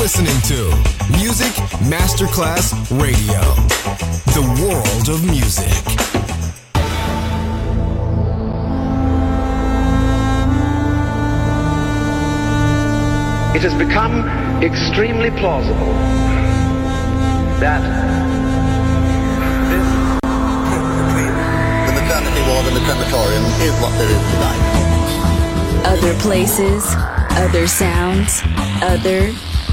listening to Music Masterclass Radio, the world of music. It has become extremely plausible that this The maternity ward and the crematorium is what there is tonight. Other places, other sounds, other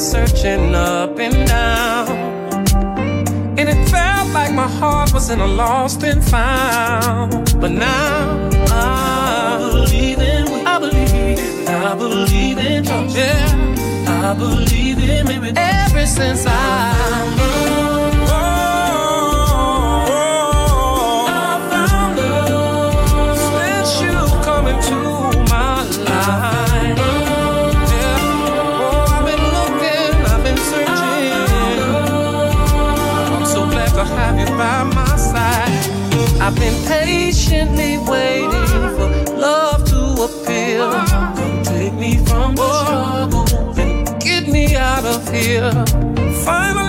Searching up and down. And it felt like my heart was in a lost and found. But now I believe in, I believe I believe in trust. Yeah, I believe in maybe ever since I. I found love since you come into my life. I've been patiently waiting for love to appear. Come take me from the struggle and get me out of here. Finally,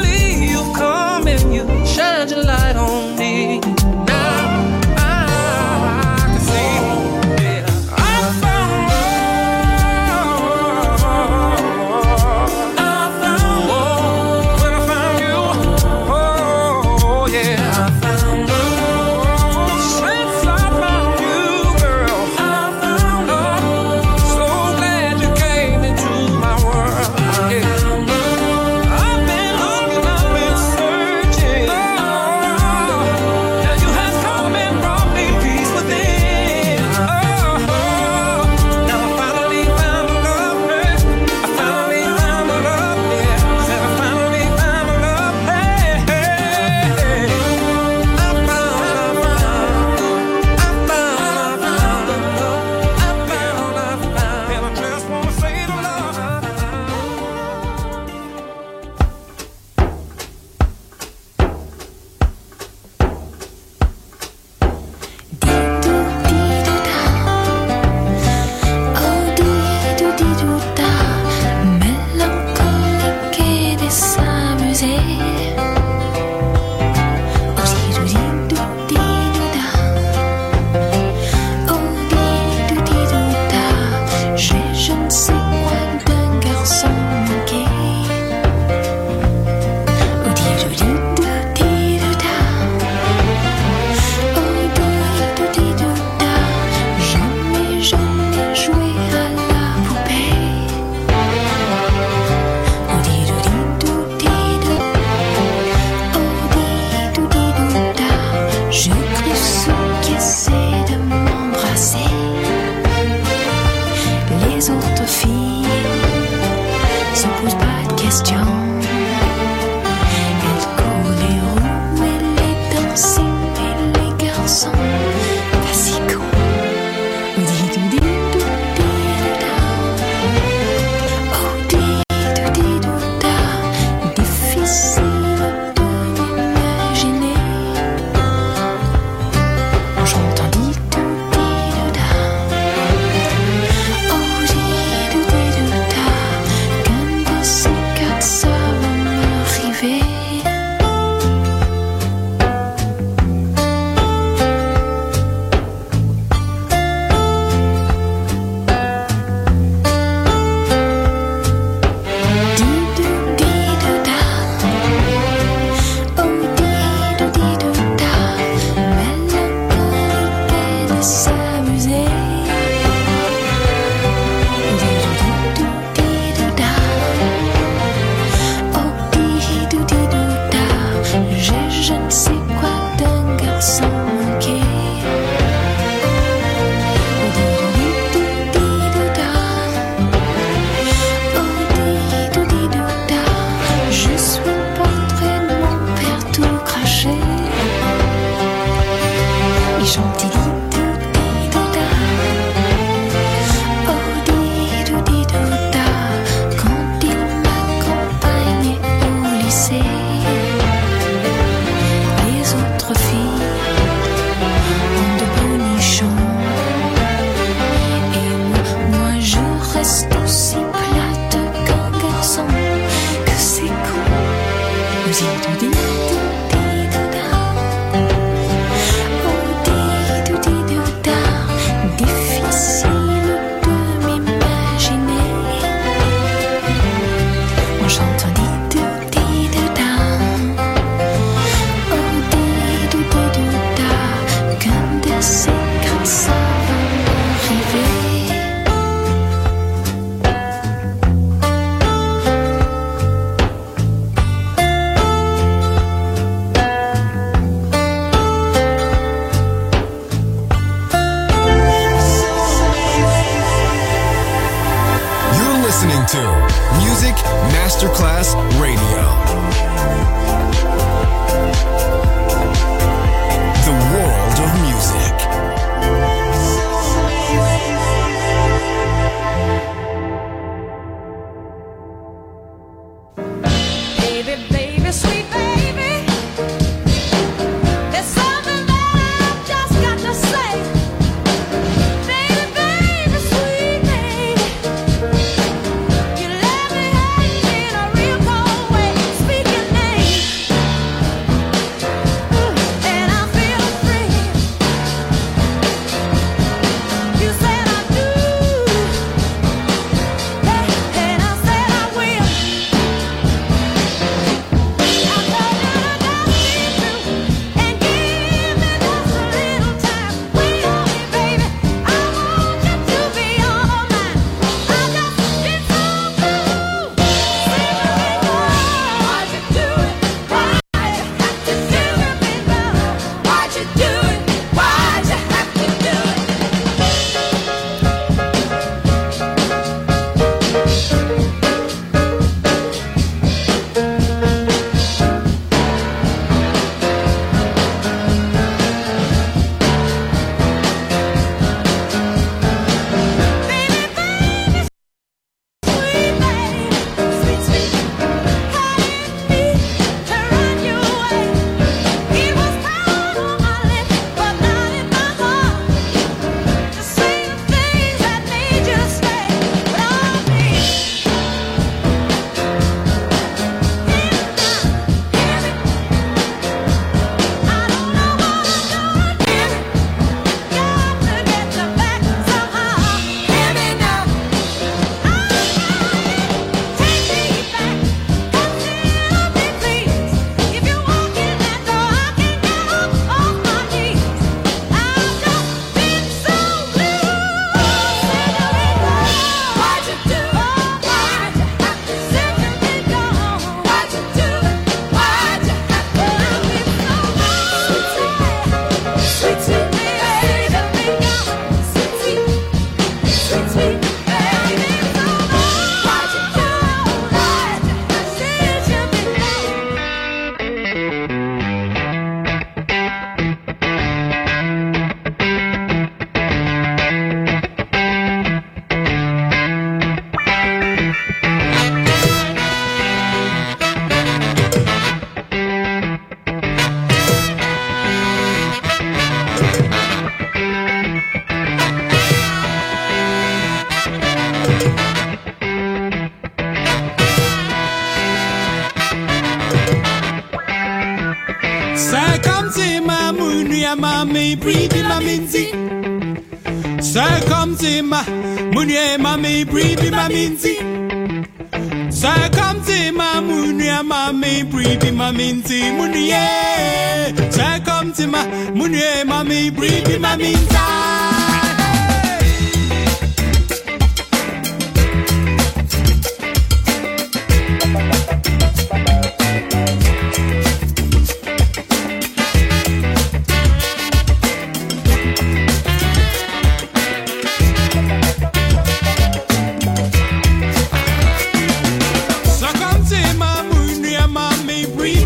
come to Munye. Try come to my Munye, eh, mommy, breathe in my meantime.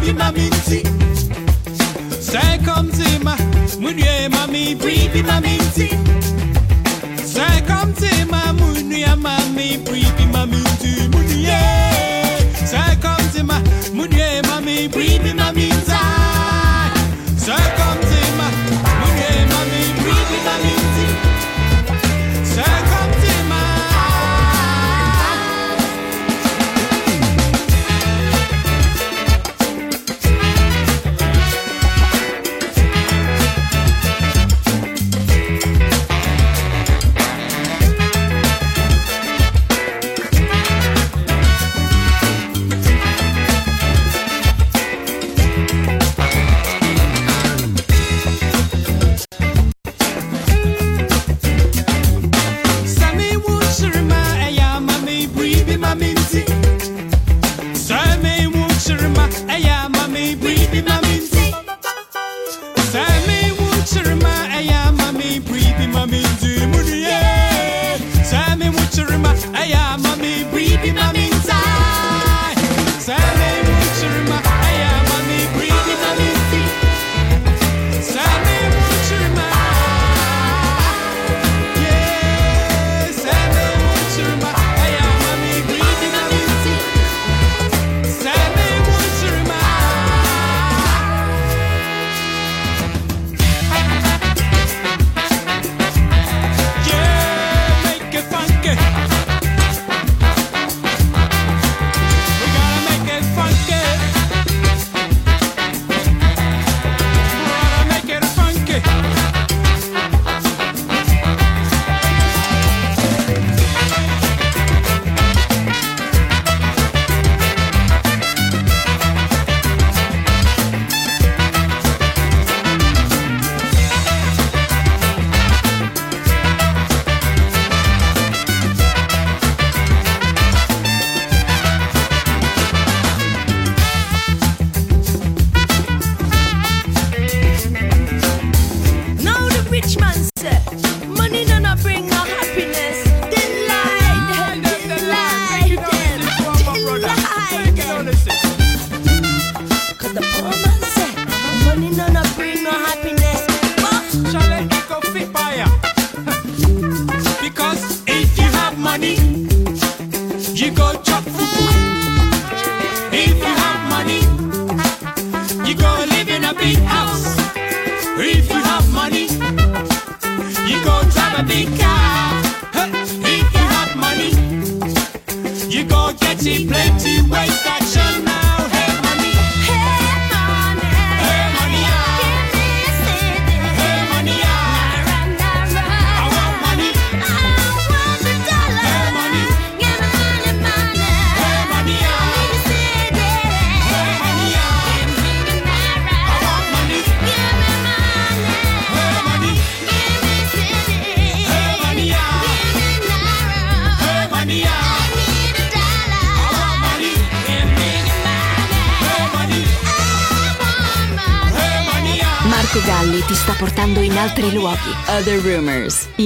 Say come to sɛ ɛkɔm te ma mu nua mami biri bi mami nti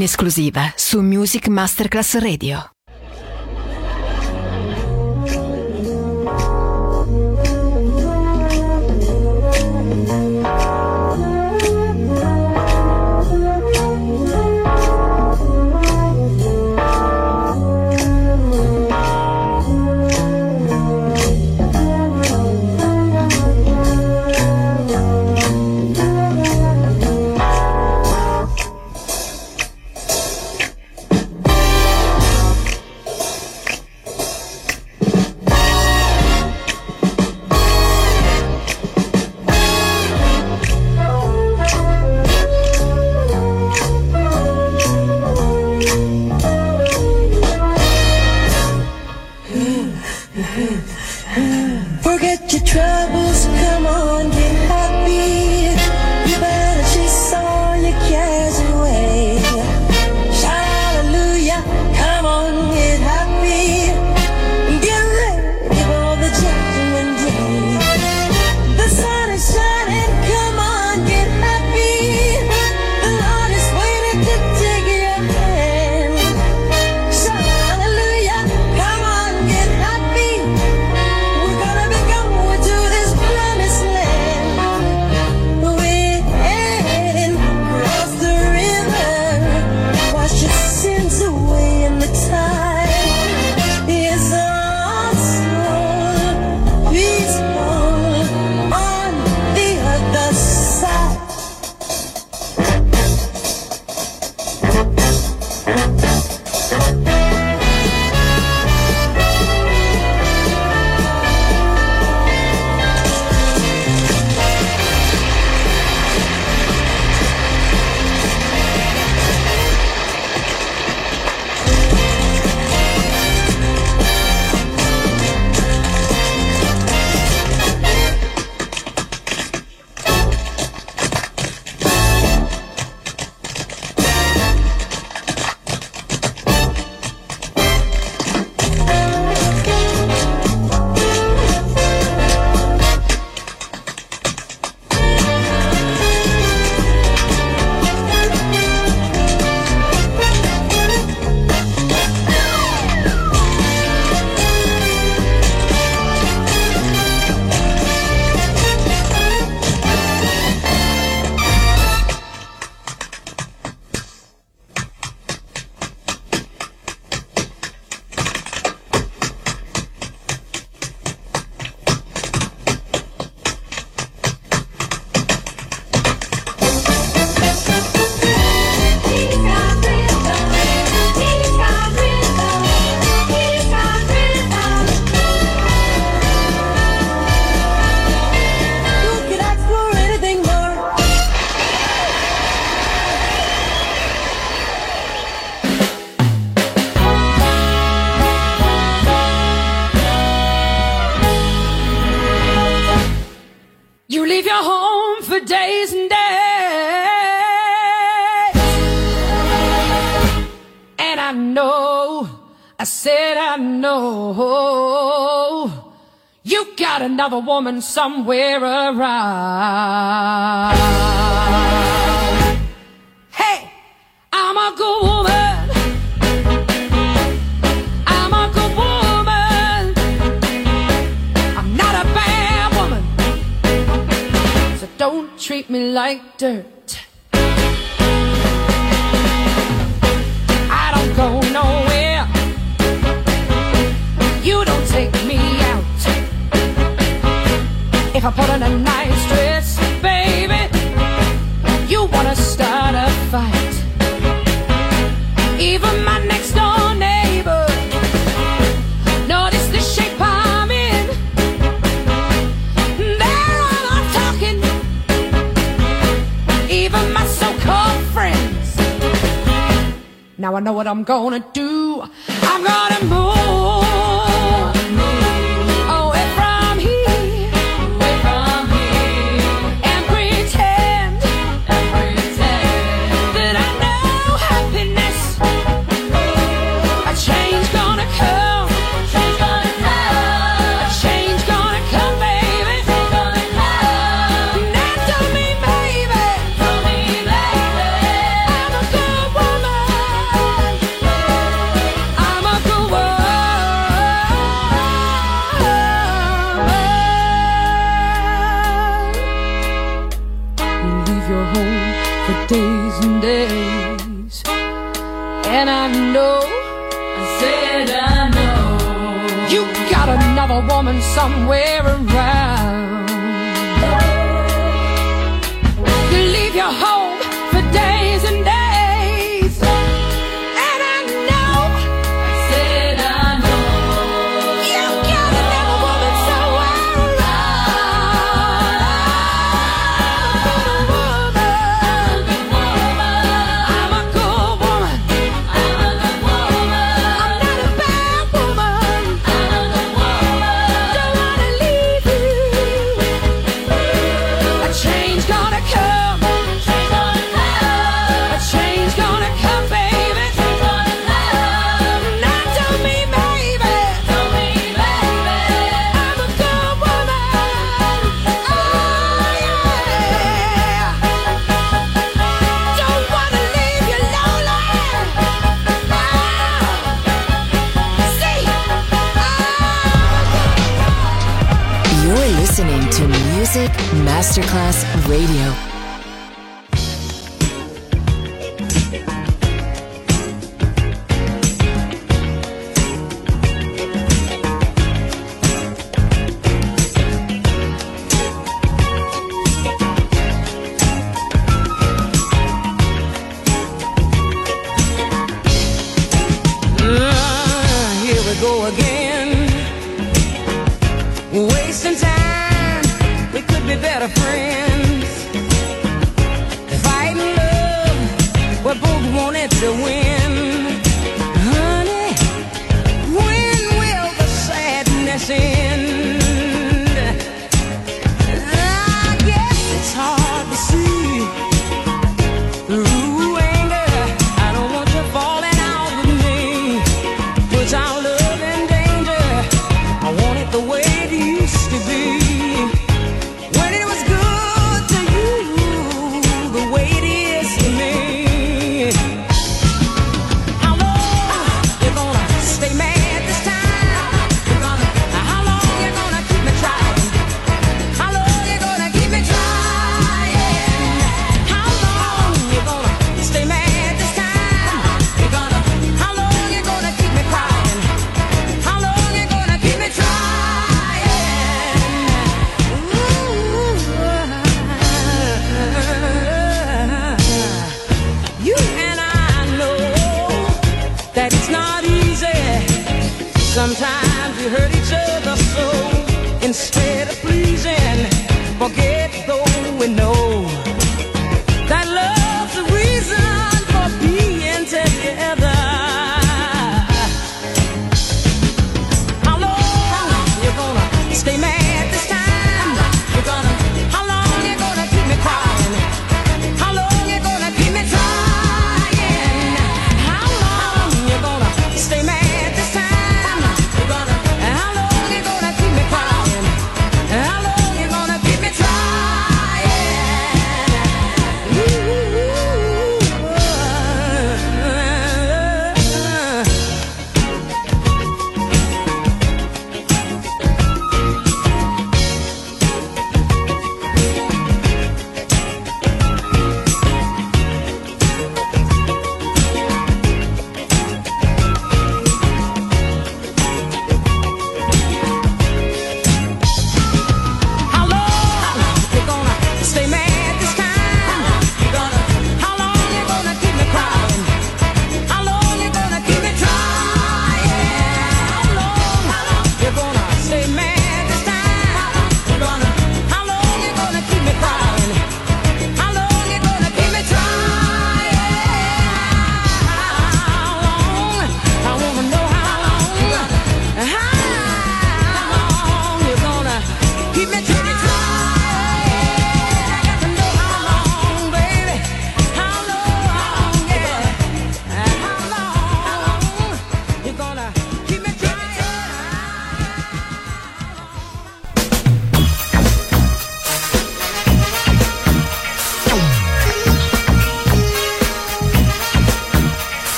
In esclusiva su Music Masterclass Radio. Somewhere around. Hey, I'm a good woman. I'm a good woman. I'm not a bad woman. So don't treat me like dirt. I don't go nowhere. if I put on a nice dress, baby. You wanna start a fight. Even my next door neighbor notice the shape I'm in. They're all talking. Even my so-called friends. Now I know what I'm gonna do. Somewhere around.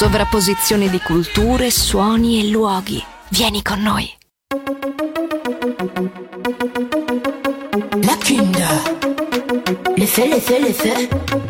sovrapposizione di culture, suoni e luoghi. Vieni con noi. La Kinder. Le fait, le fait, le fait.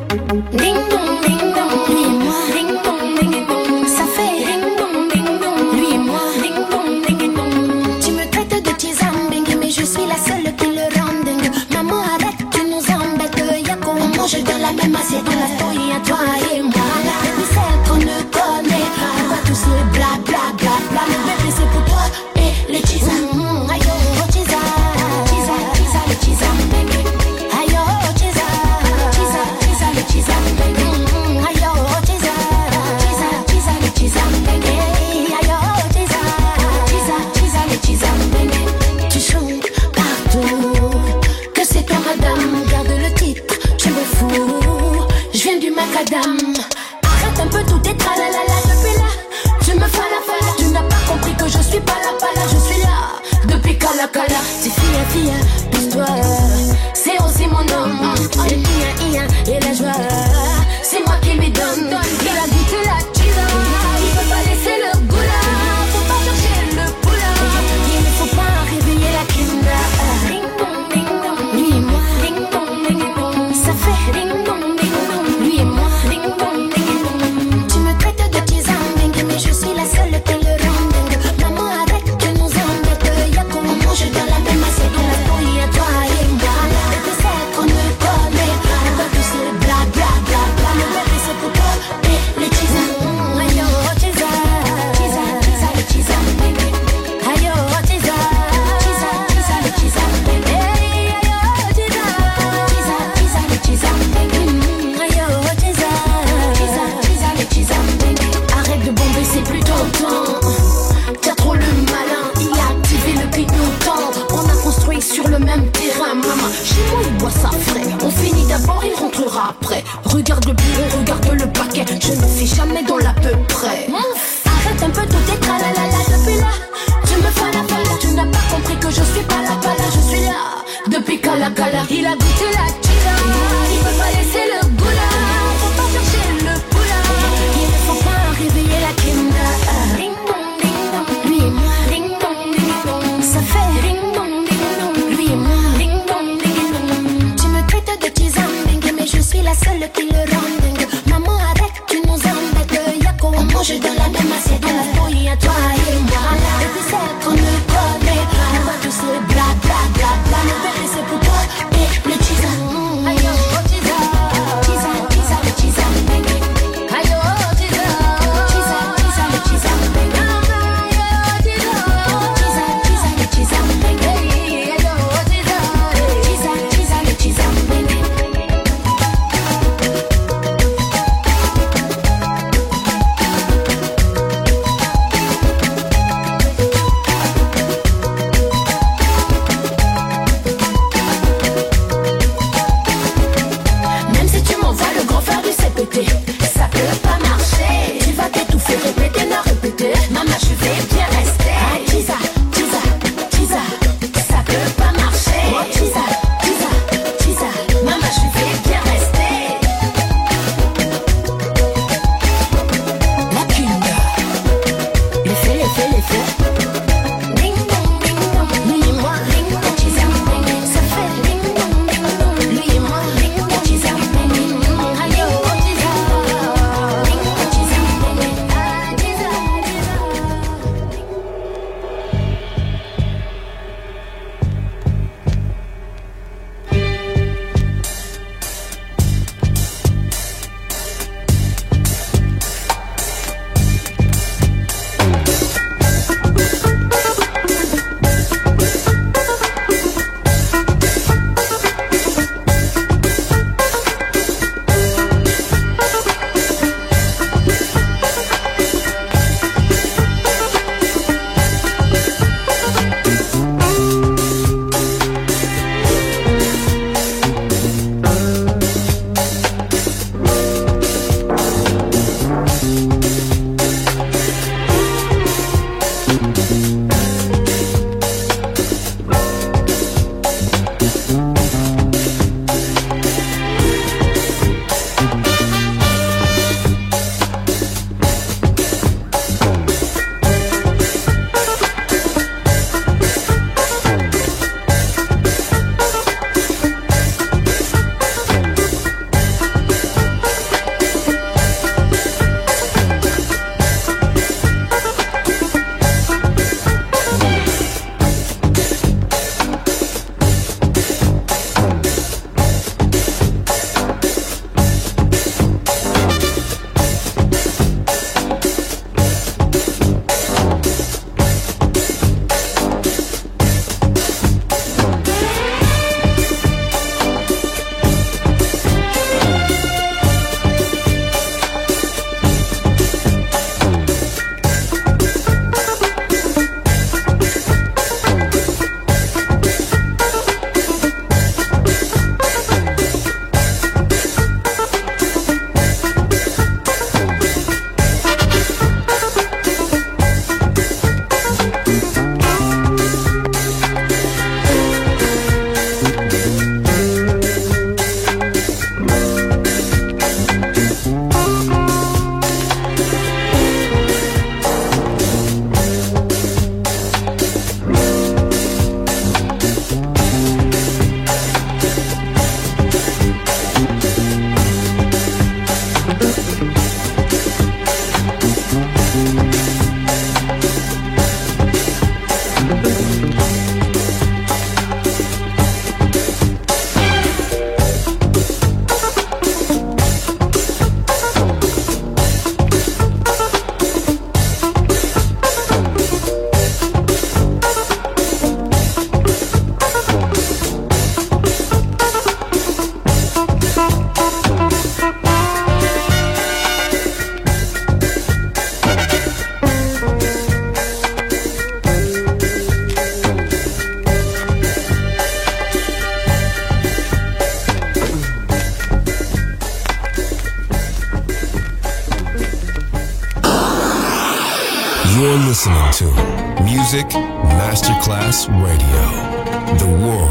Masterclass Radio, the world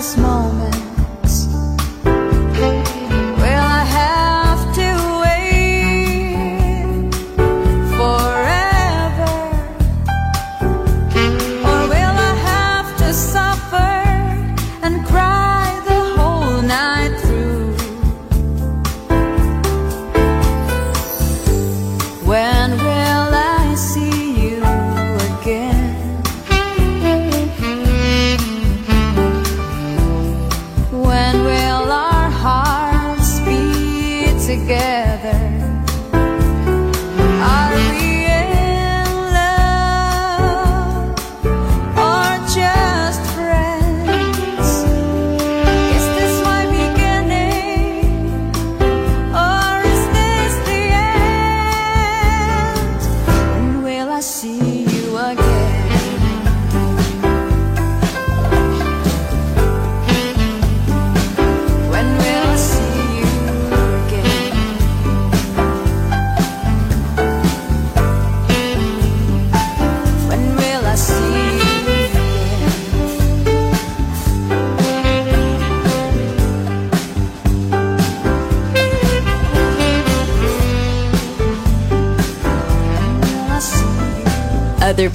precious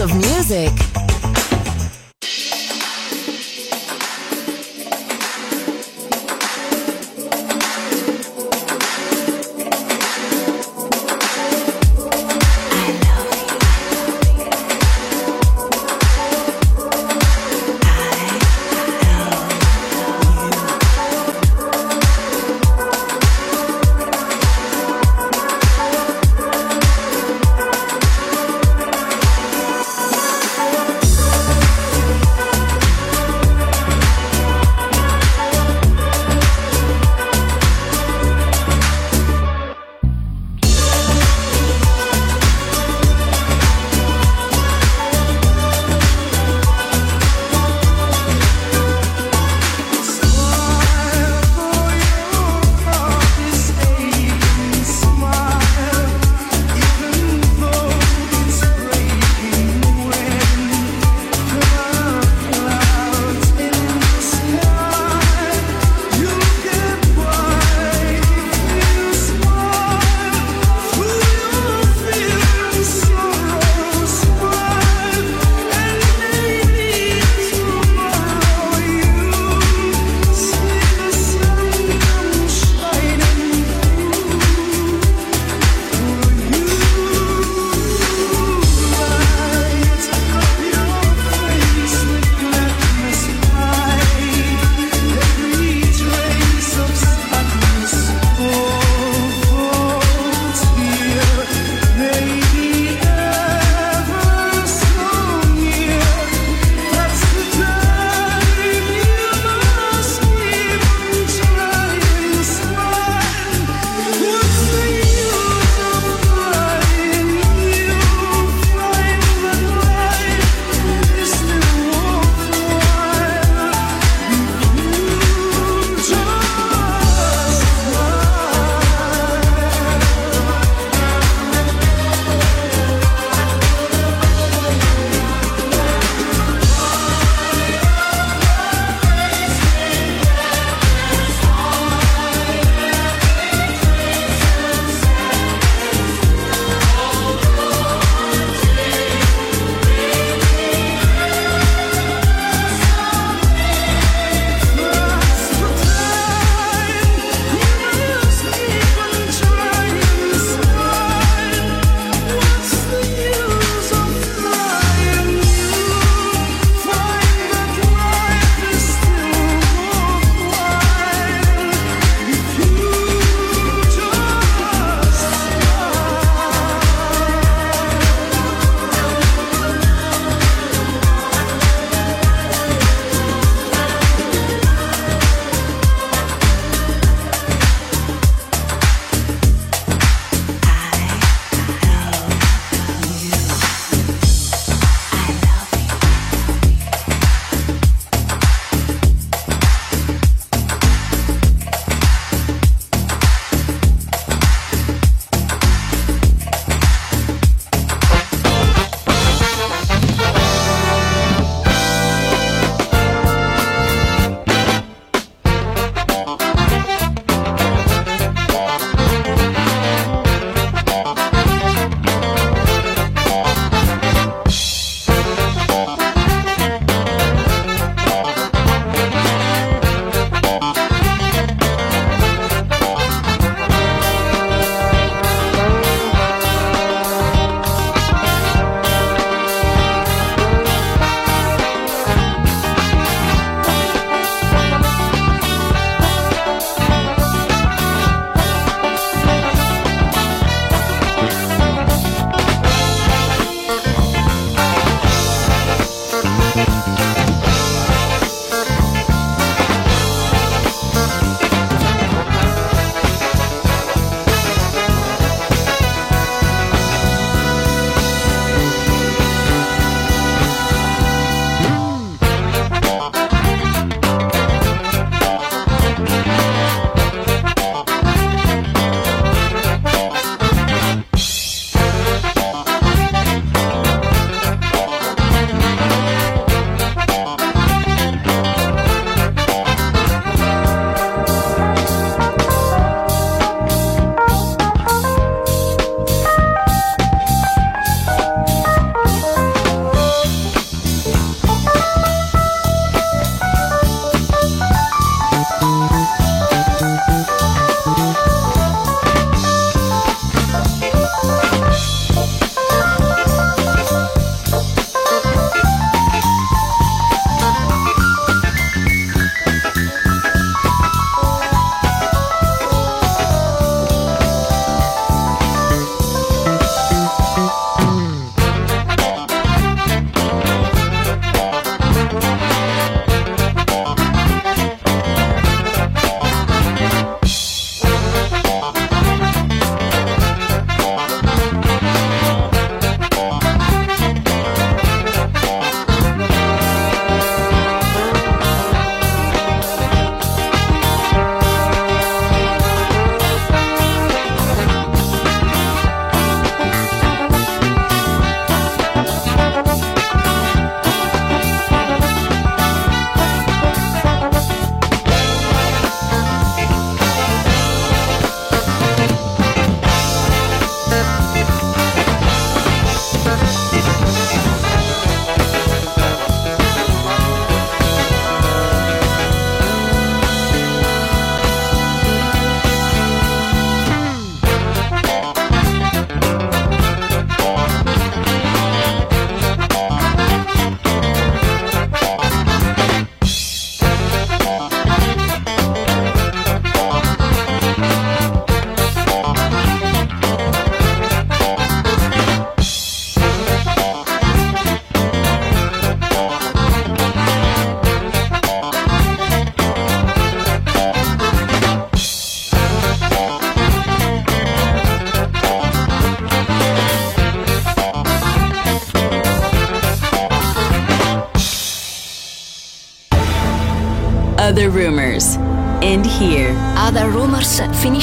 Of music.